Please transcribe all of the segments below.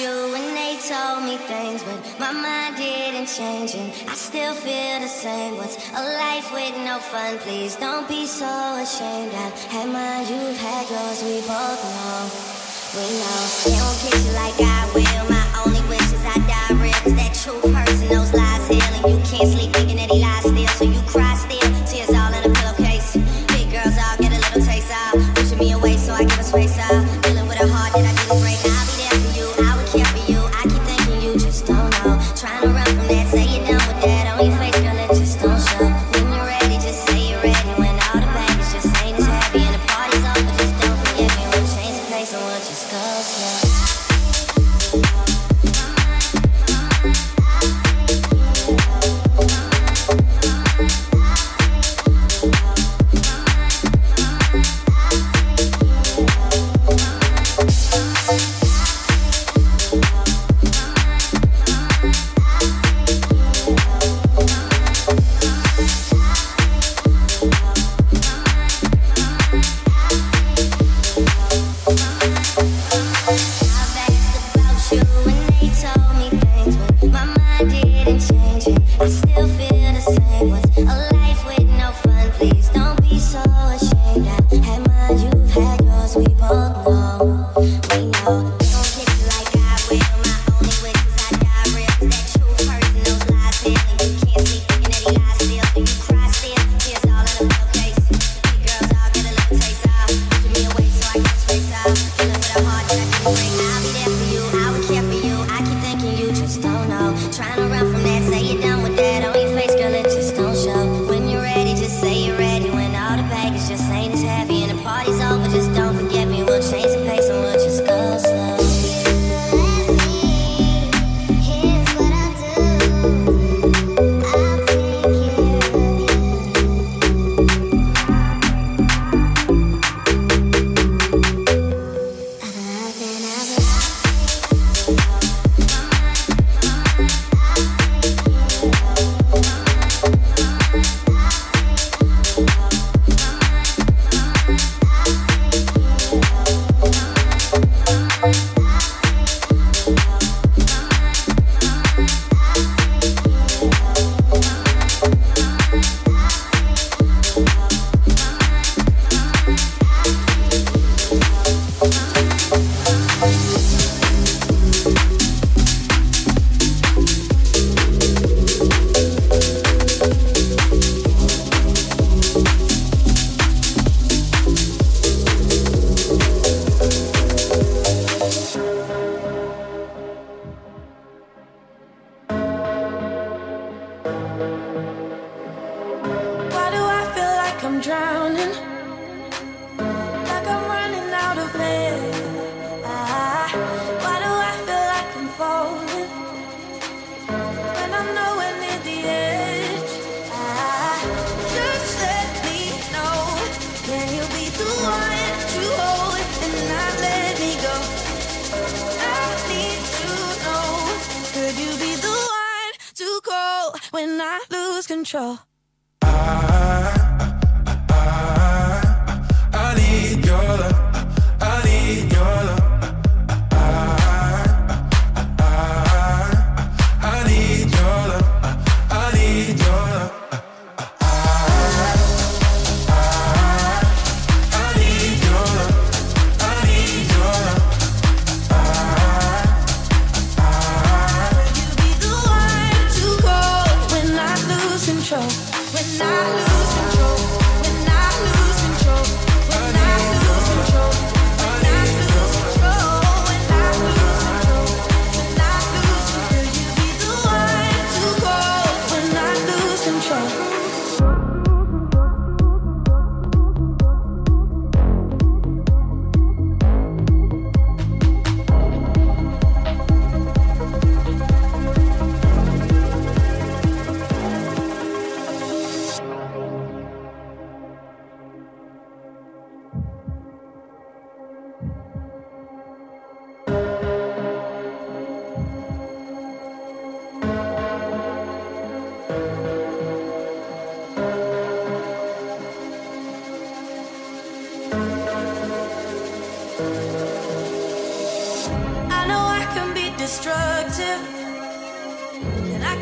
you and they told me things, but my mind didn't change and I still feel the same. What's a life with no fun? Please don't be so ashamed. I've had mine, you've had yours. We both know, we know. They won't get you like I will. My only wish is I die real. Cause that truth hurts and those lies heal. And you can't sleep thinking that he lies still, so you cry still. Tears all in a pillowcase. Big girls all get a little taste out. Pushing me away so I give a space out.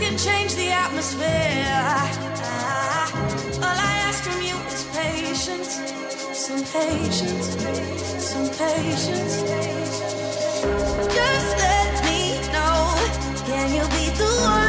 can change the atmosphere. All I ask from you is patience, some patience, some patience. Just let me know. Can you be the one?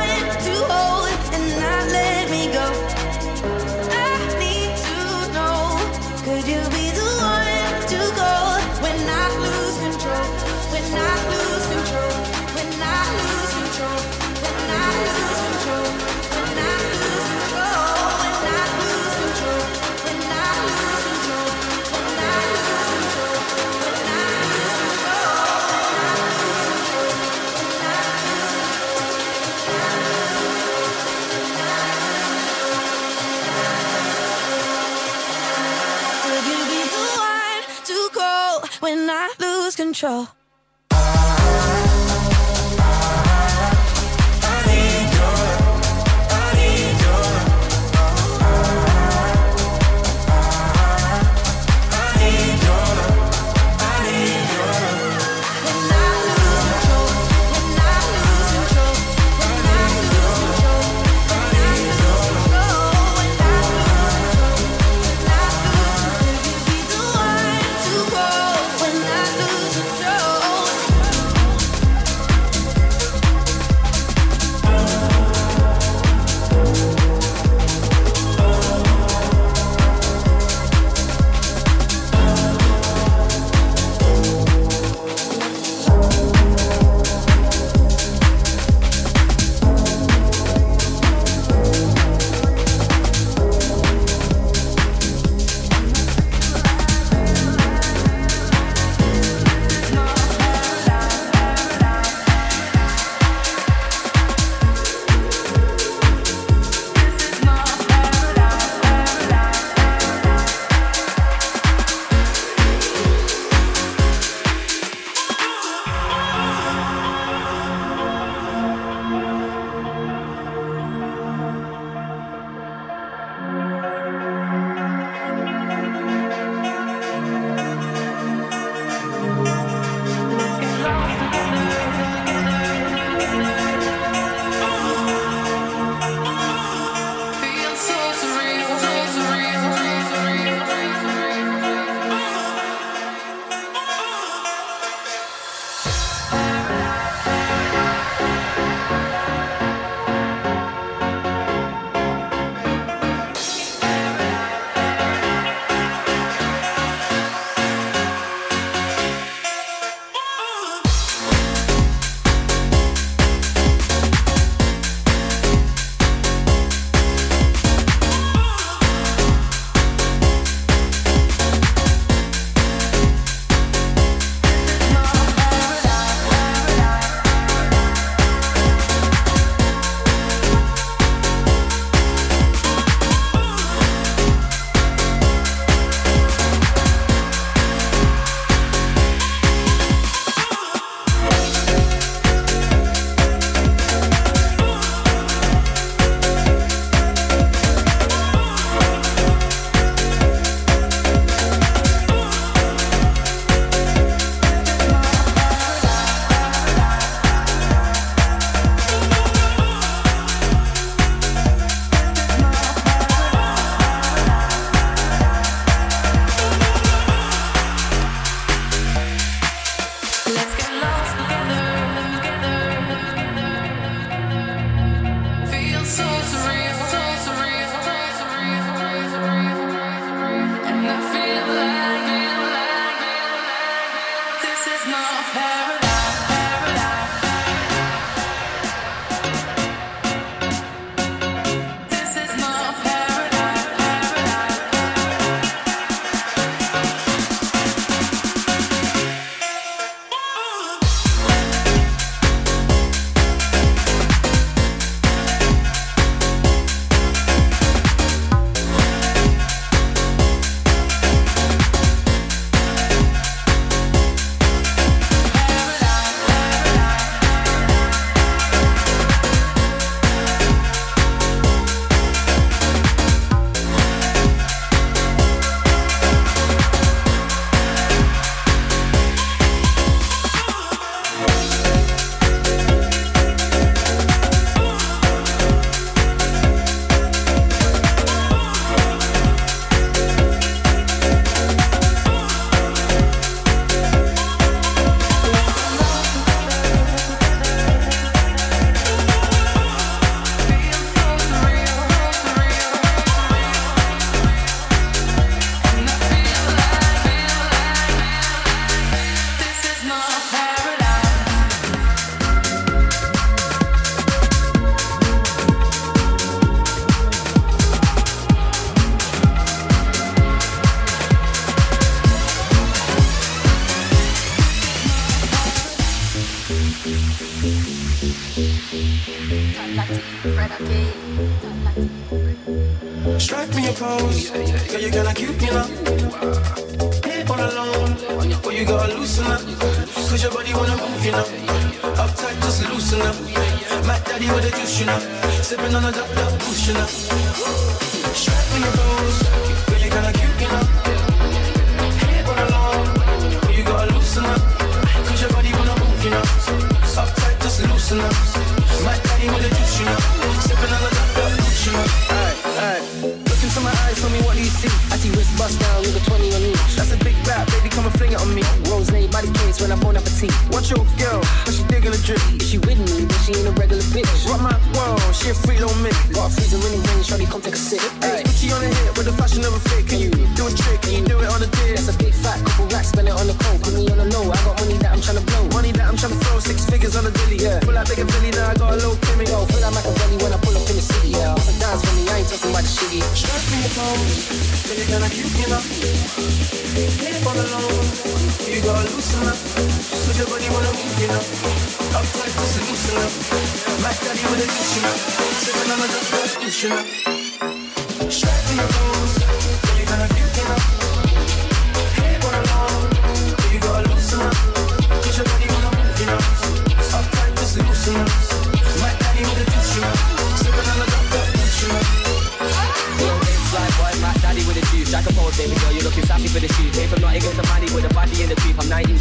control.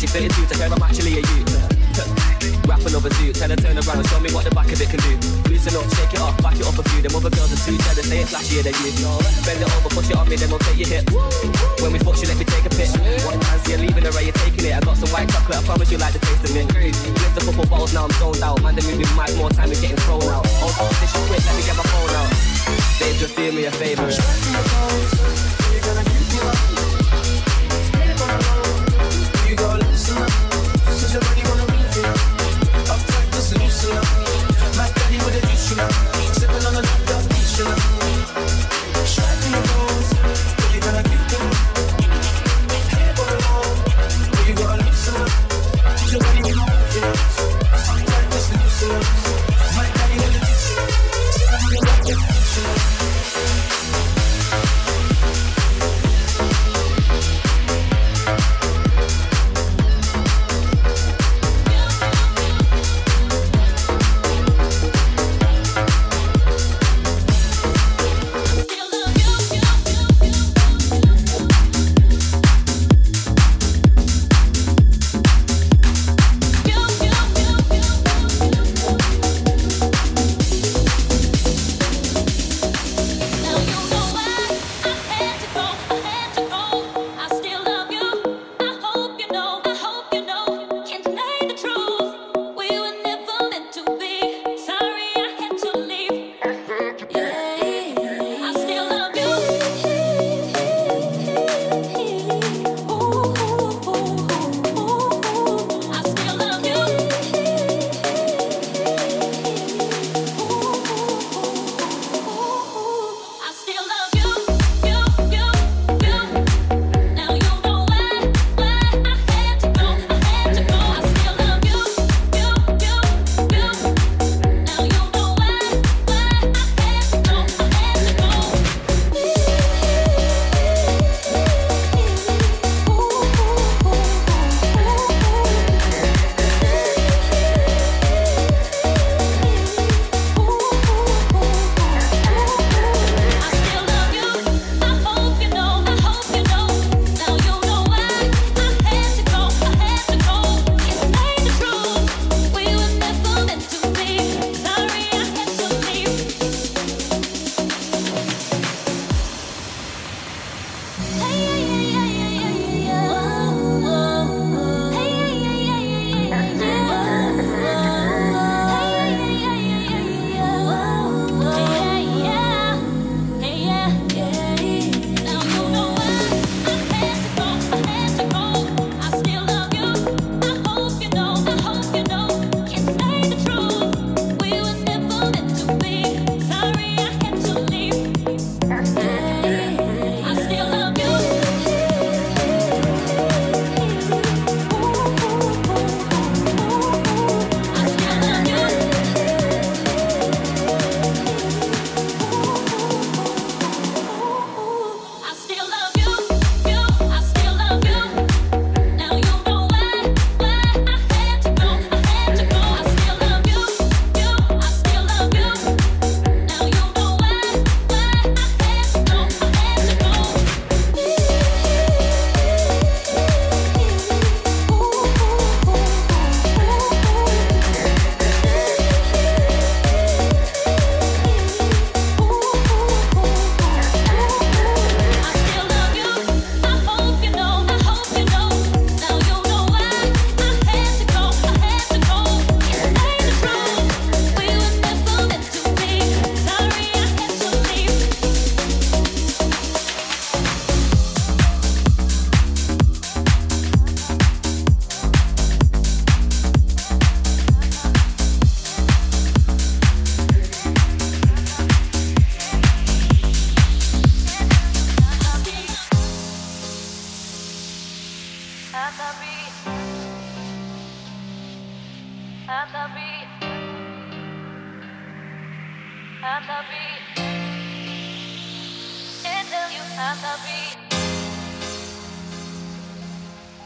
she's 32 to her I'm actually a youth. Wrap another suit, tell her turn around and show me what the back of it can do. Loosen up, shake it off, back it up a few. Them other girls are sweet, tell her they ain't flashier than you Bend it over, push it on me, then we'll take your hip When we fuck, you let me take a pic. One time, you're leaving the ray, you're taking it. I got some white chocolate, I promise you like the taste of it. Lift a couple balls? now I'm zoned out. Man, they're moving mic, more time, we're getting thrown out. Oh, oh, this shit quick, let me get my phone out. They just did me a favour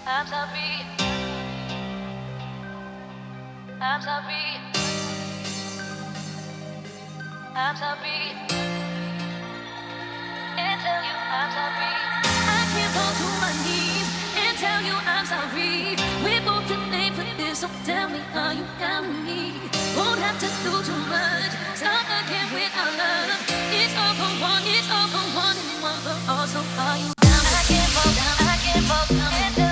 I'm sorry. I'm sorry. I'm sorry. And tell you I'm sorry. I can't fall to my knees and tell you I'm sorry. We both to blame for so tell me, are you down with me? Won't have to do too much. Stop again with our love. It's all one, it's all one, and one for all. So are you down? I can't fall down. I can't fall down.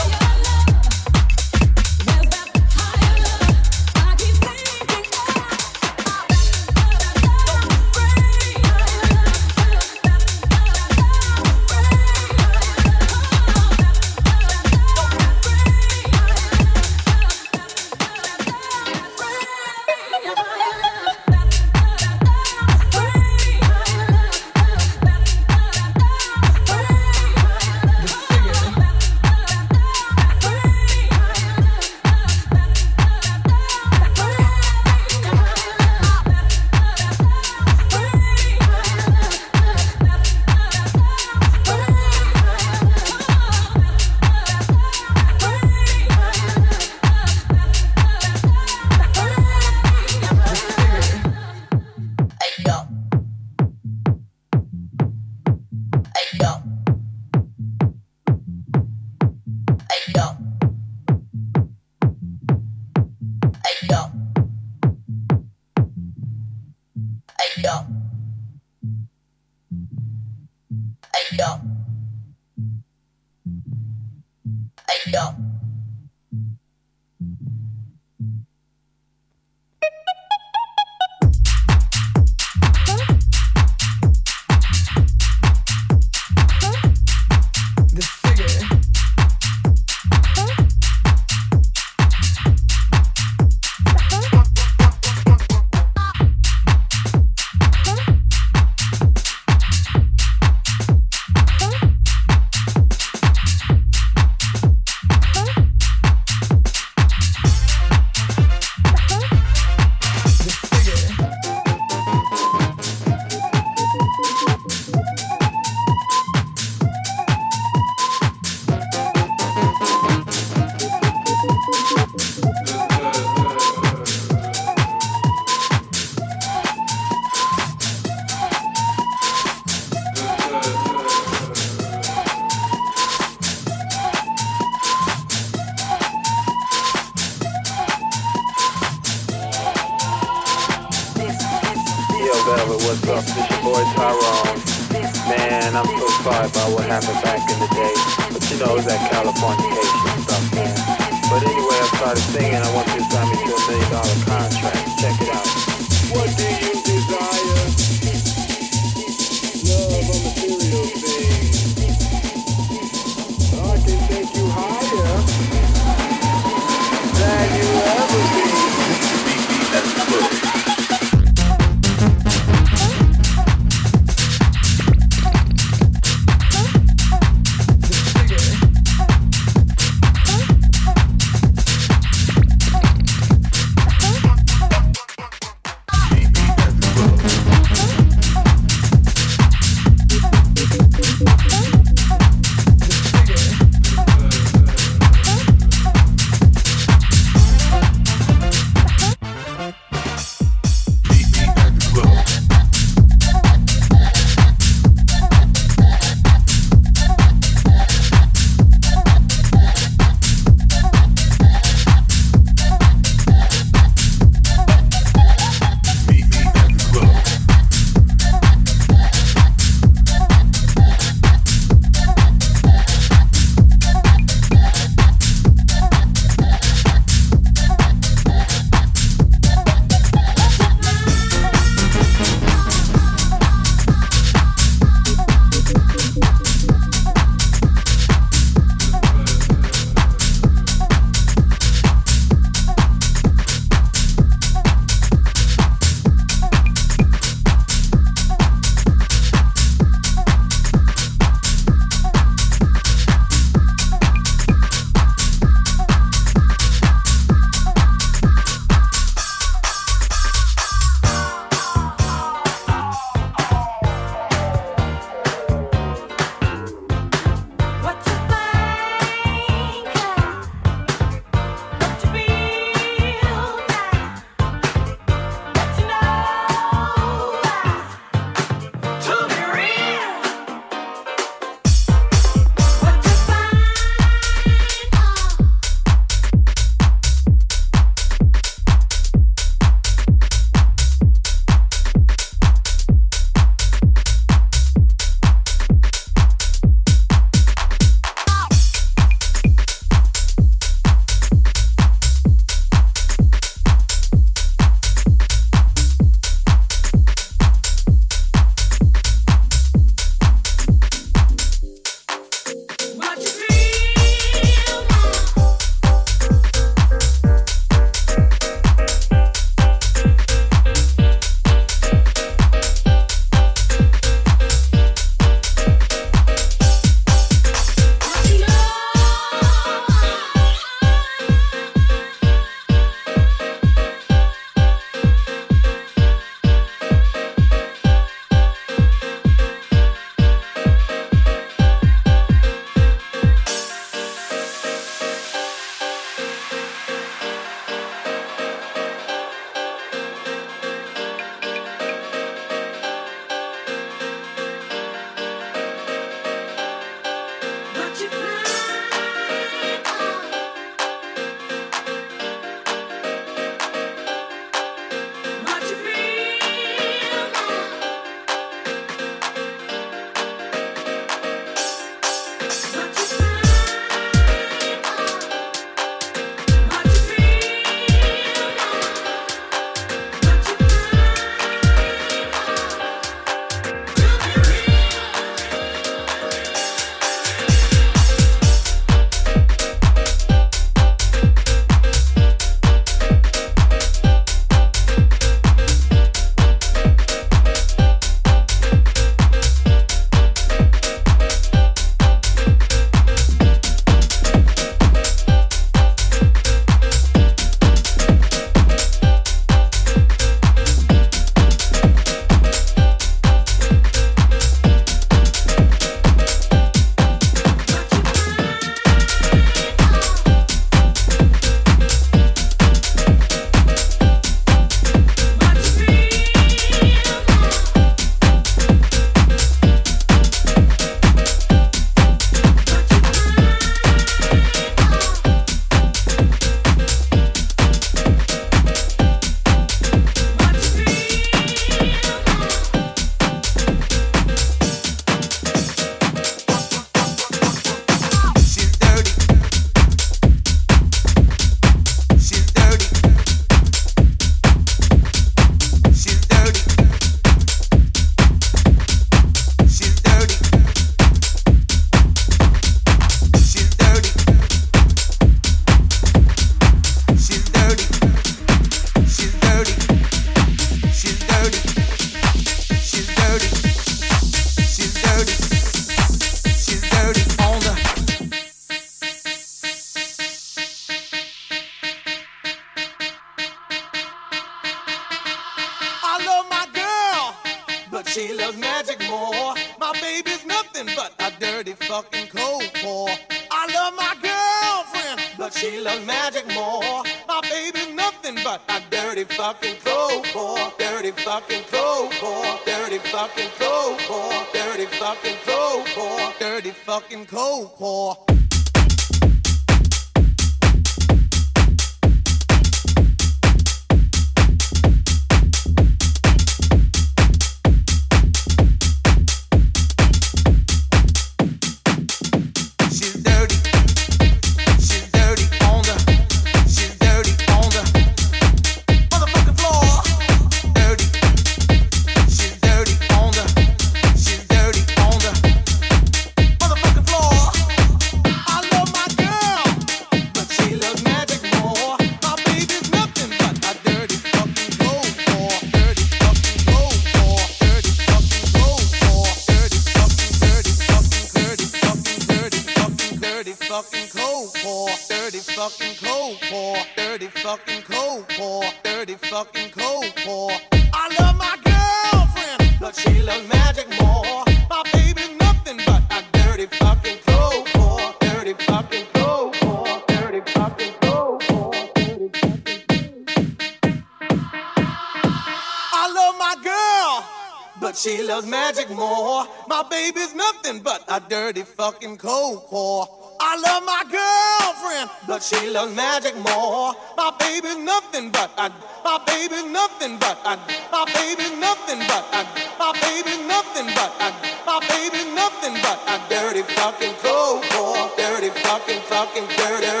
the fucking cold core. I love my girlfriend, but she loves magic more. My baby's nothing but I. My baby's nothing but I. My baby's nothing but I. My baby's nothing but I. My baby's nothing but a dirty fucking cold core. Dirty fucking fucking dirty.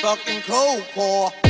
fucking cold for.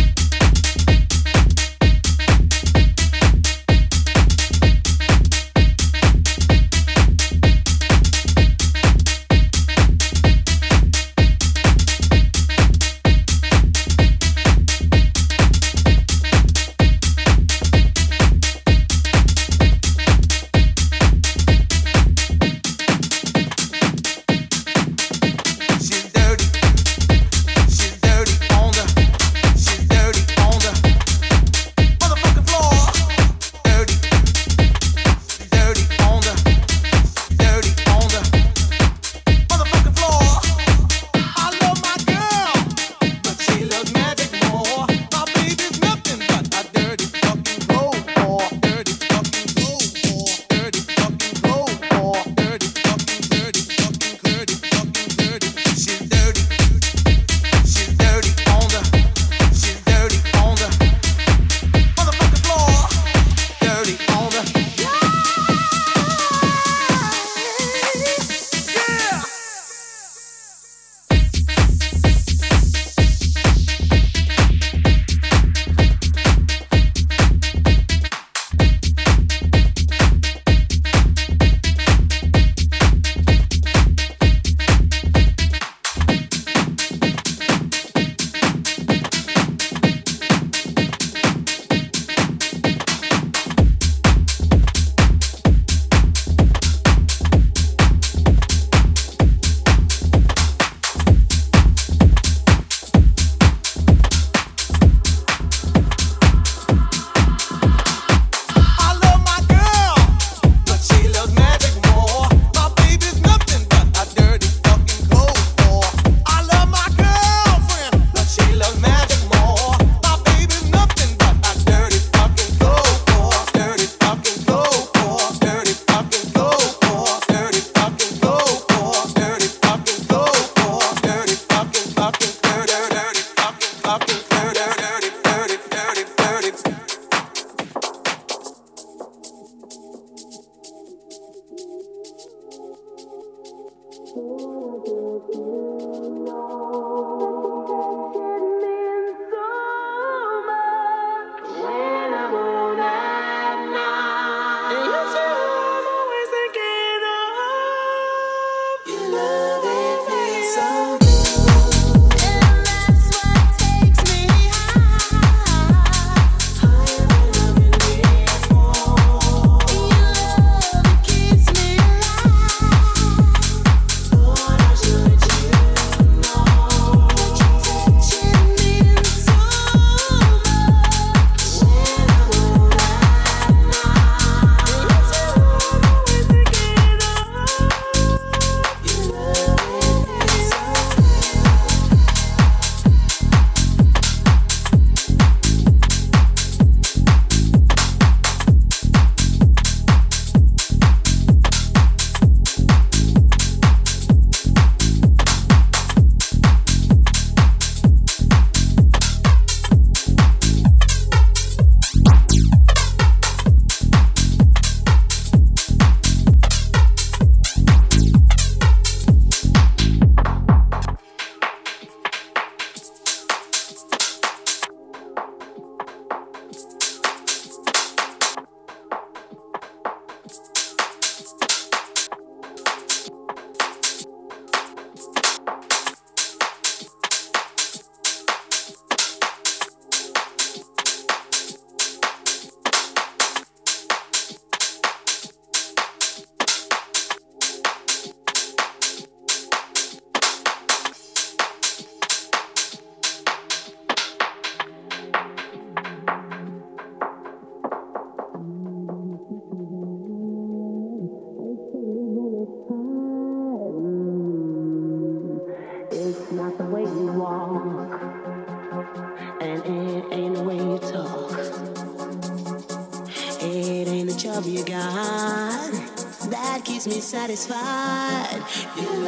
Satisfied. Your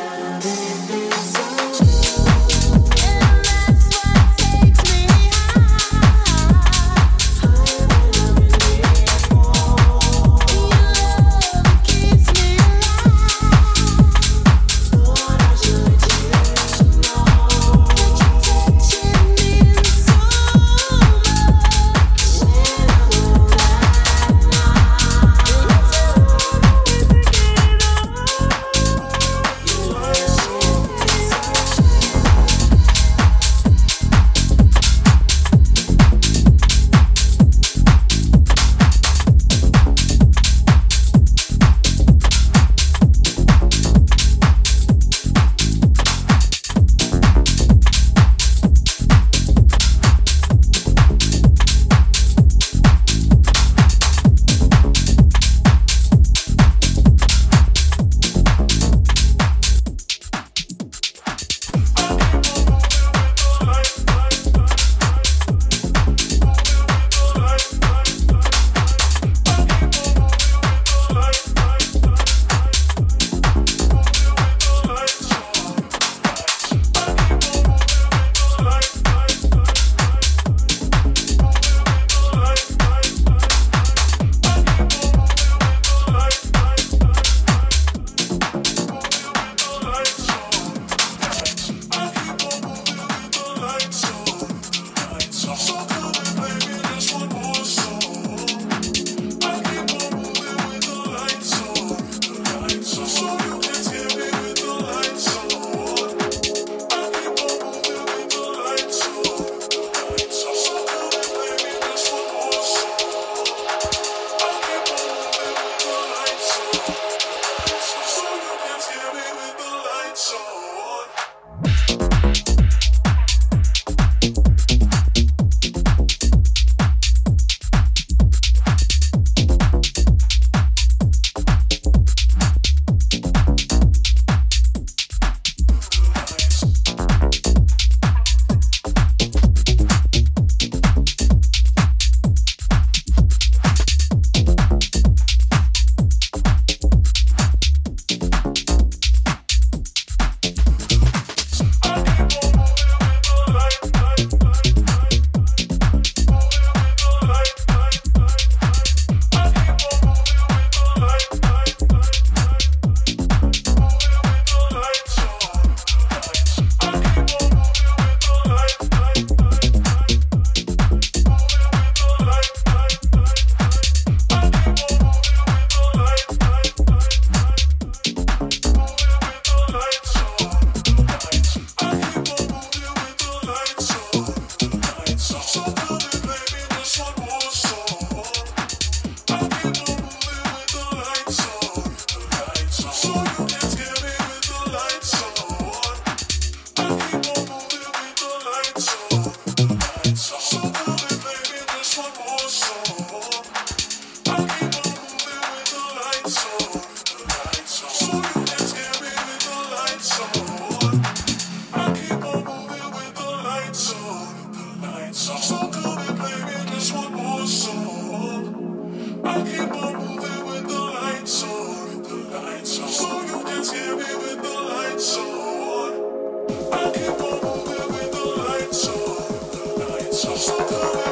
システ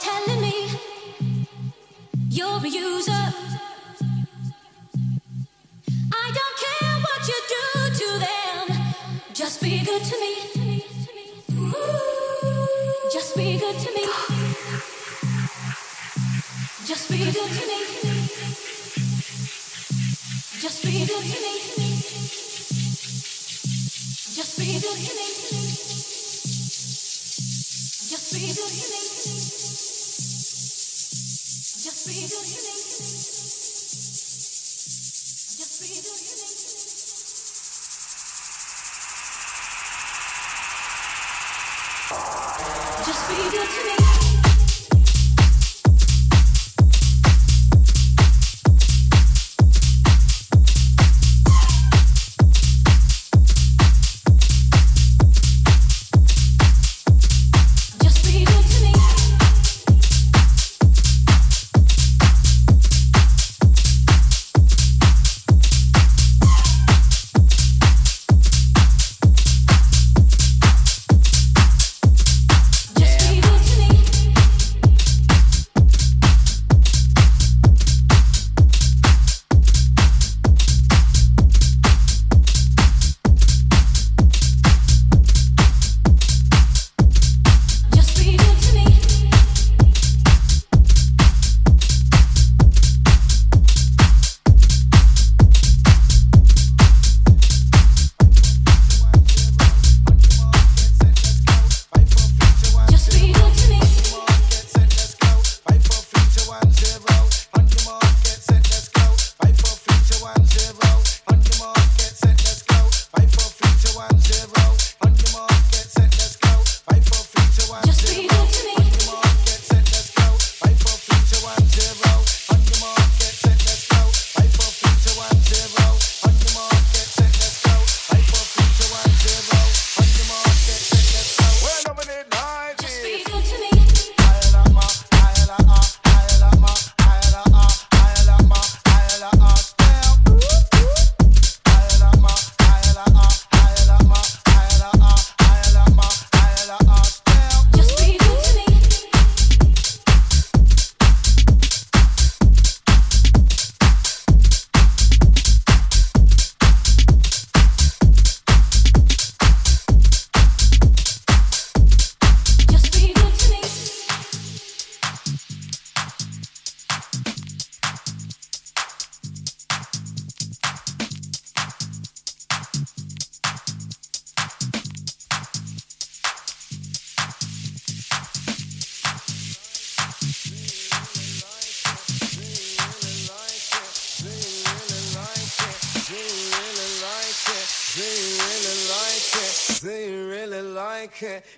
telling me you're a user. I don't care what you do to them. Just be good to me. Just be good to me. Just be good to me. Just be good to me. Just be good to me. Just be good to me. Just be good to me. Just be good to me.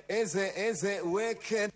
Is it, is it wicked?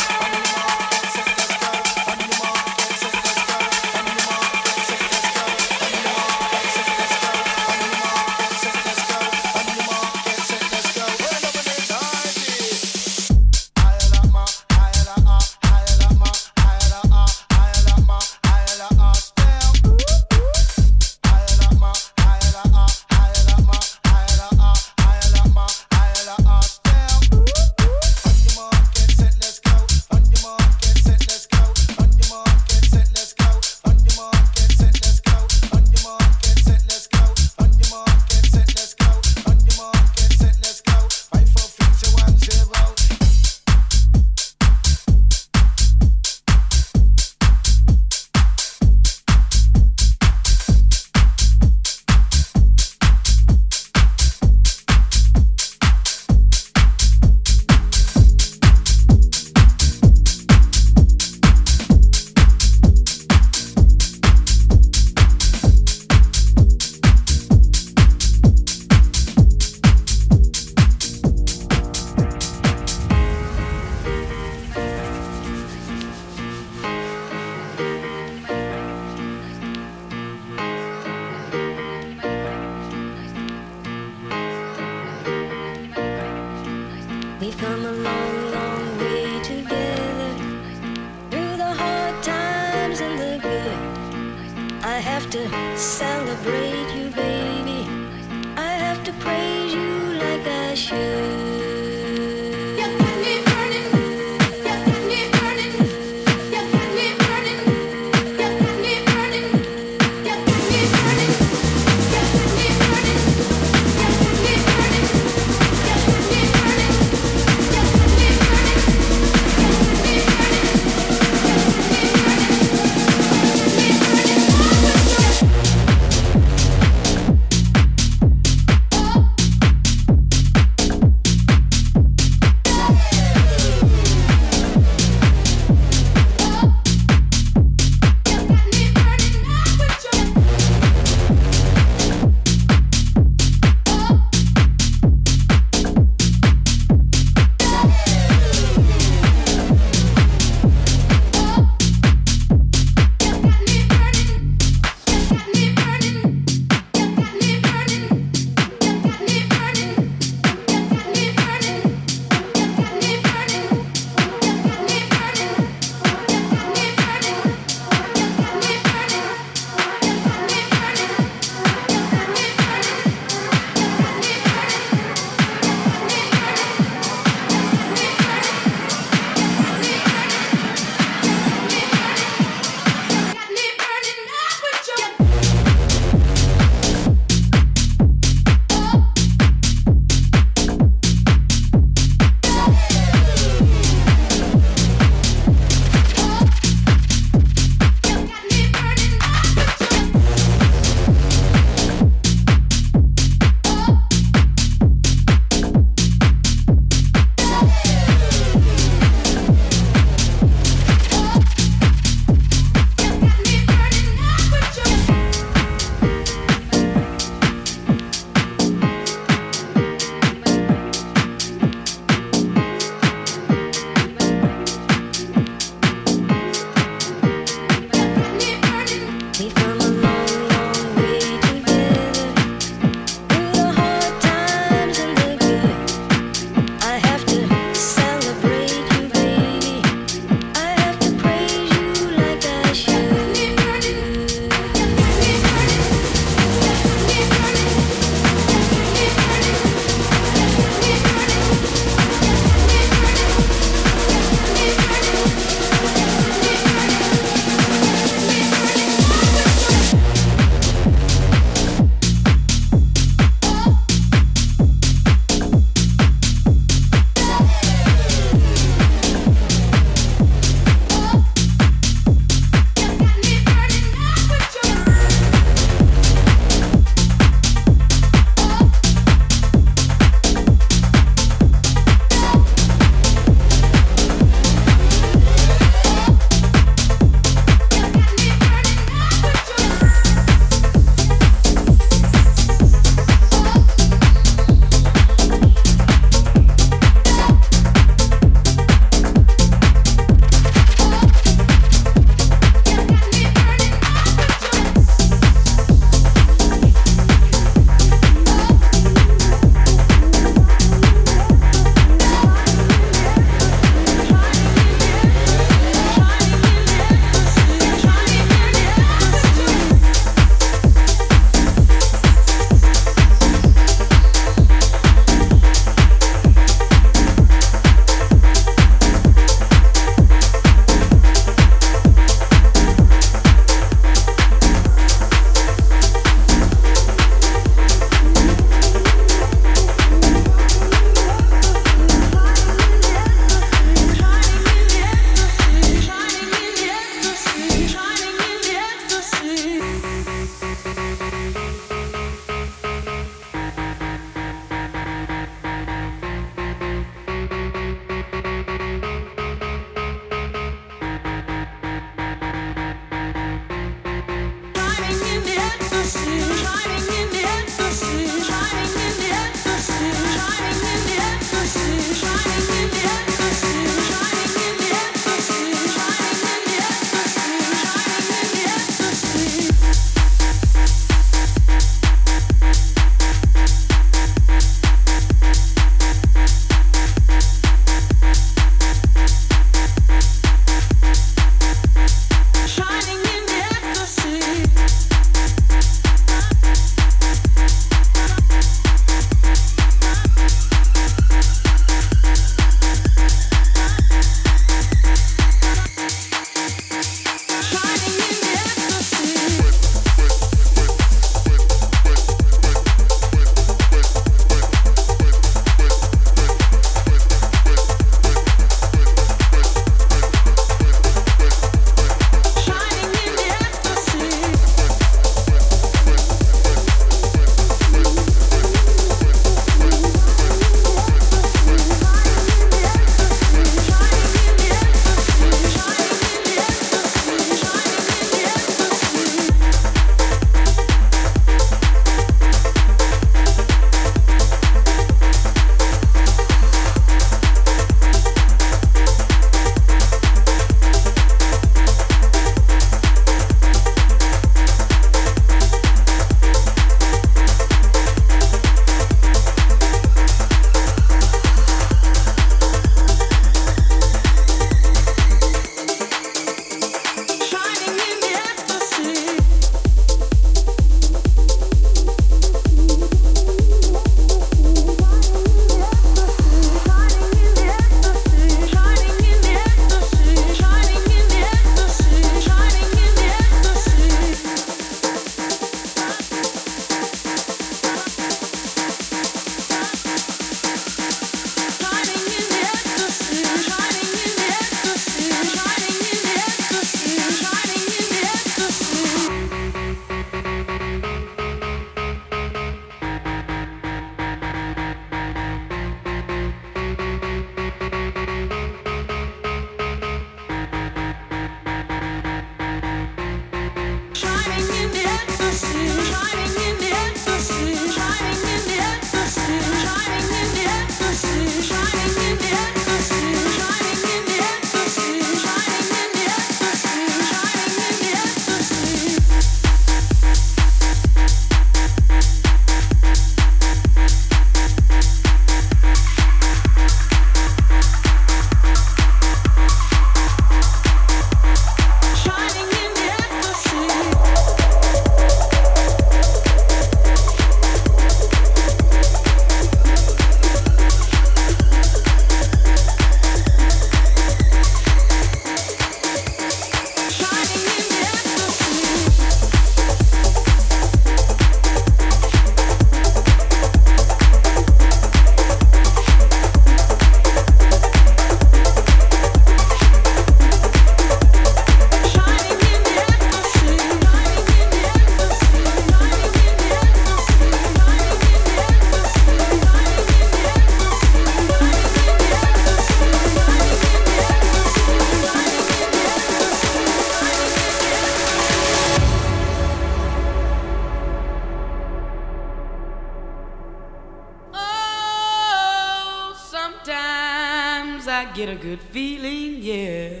Get a good feeling, yeah.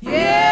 Yeah.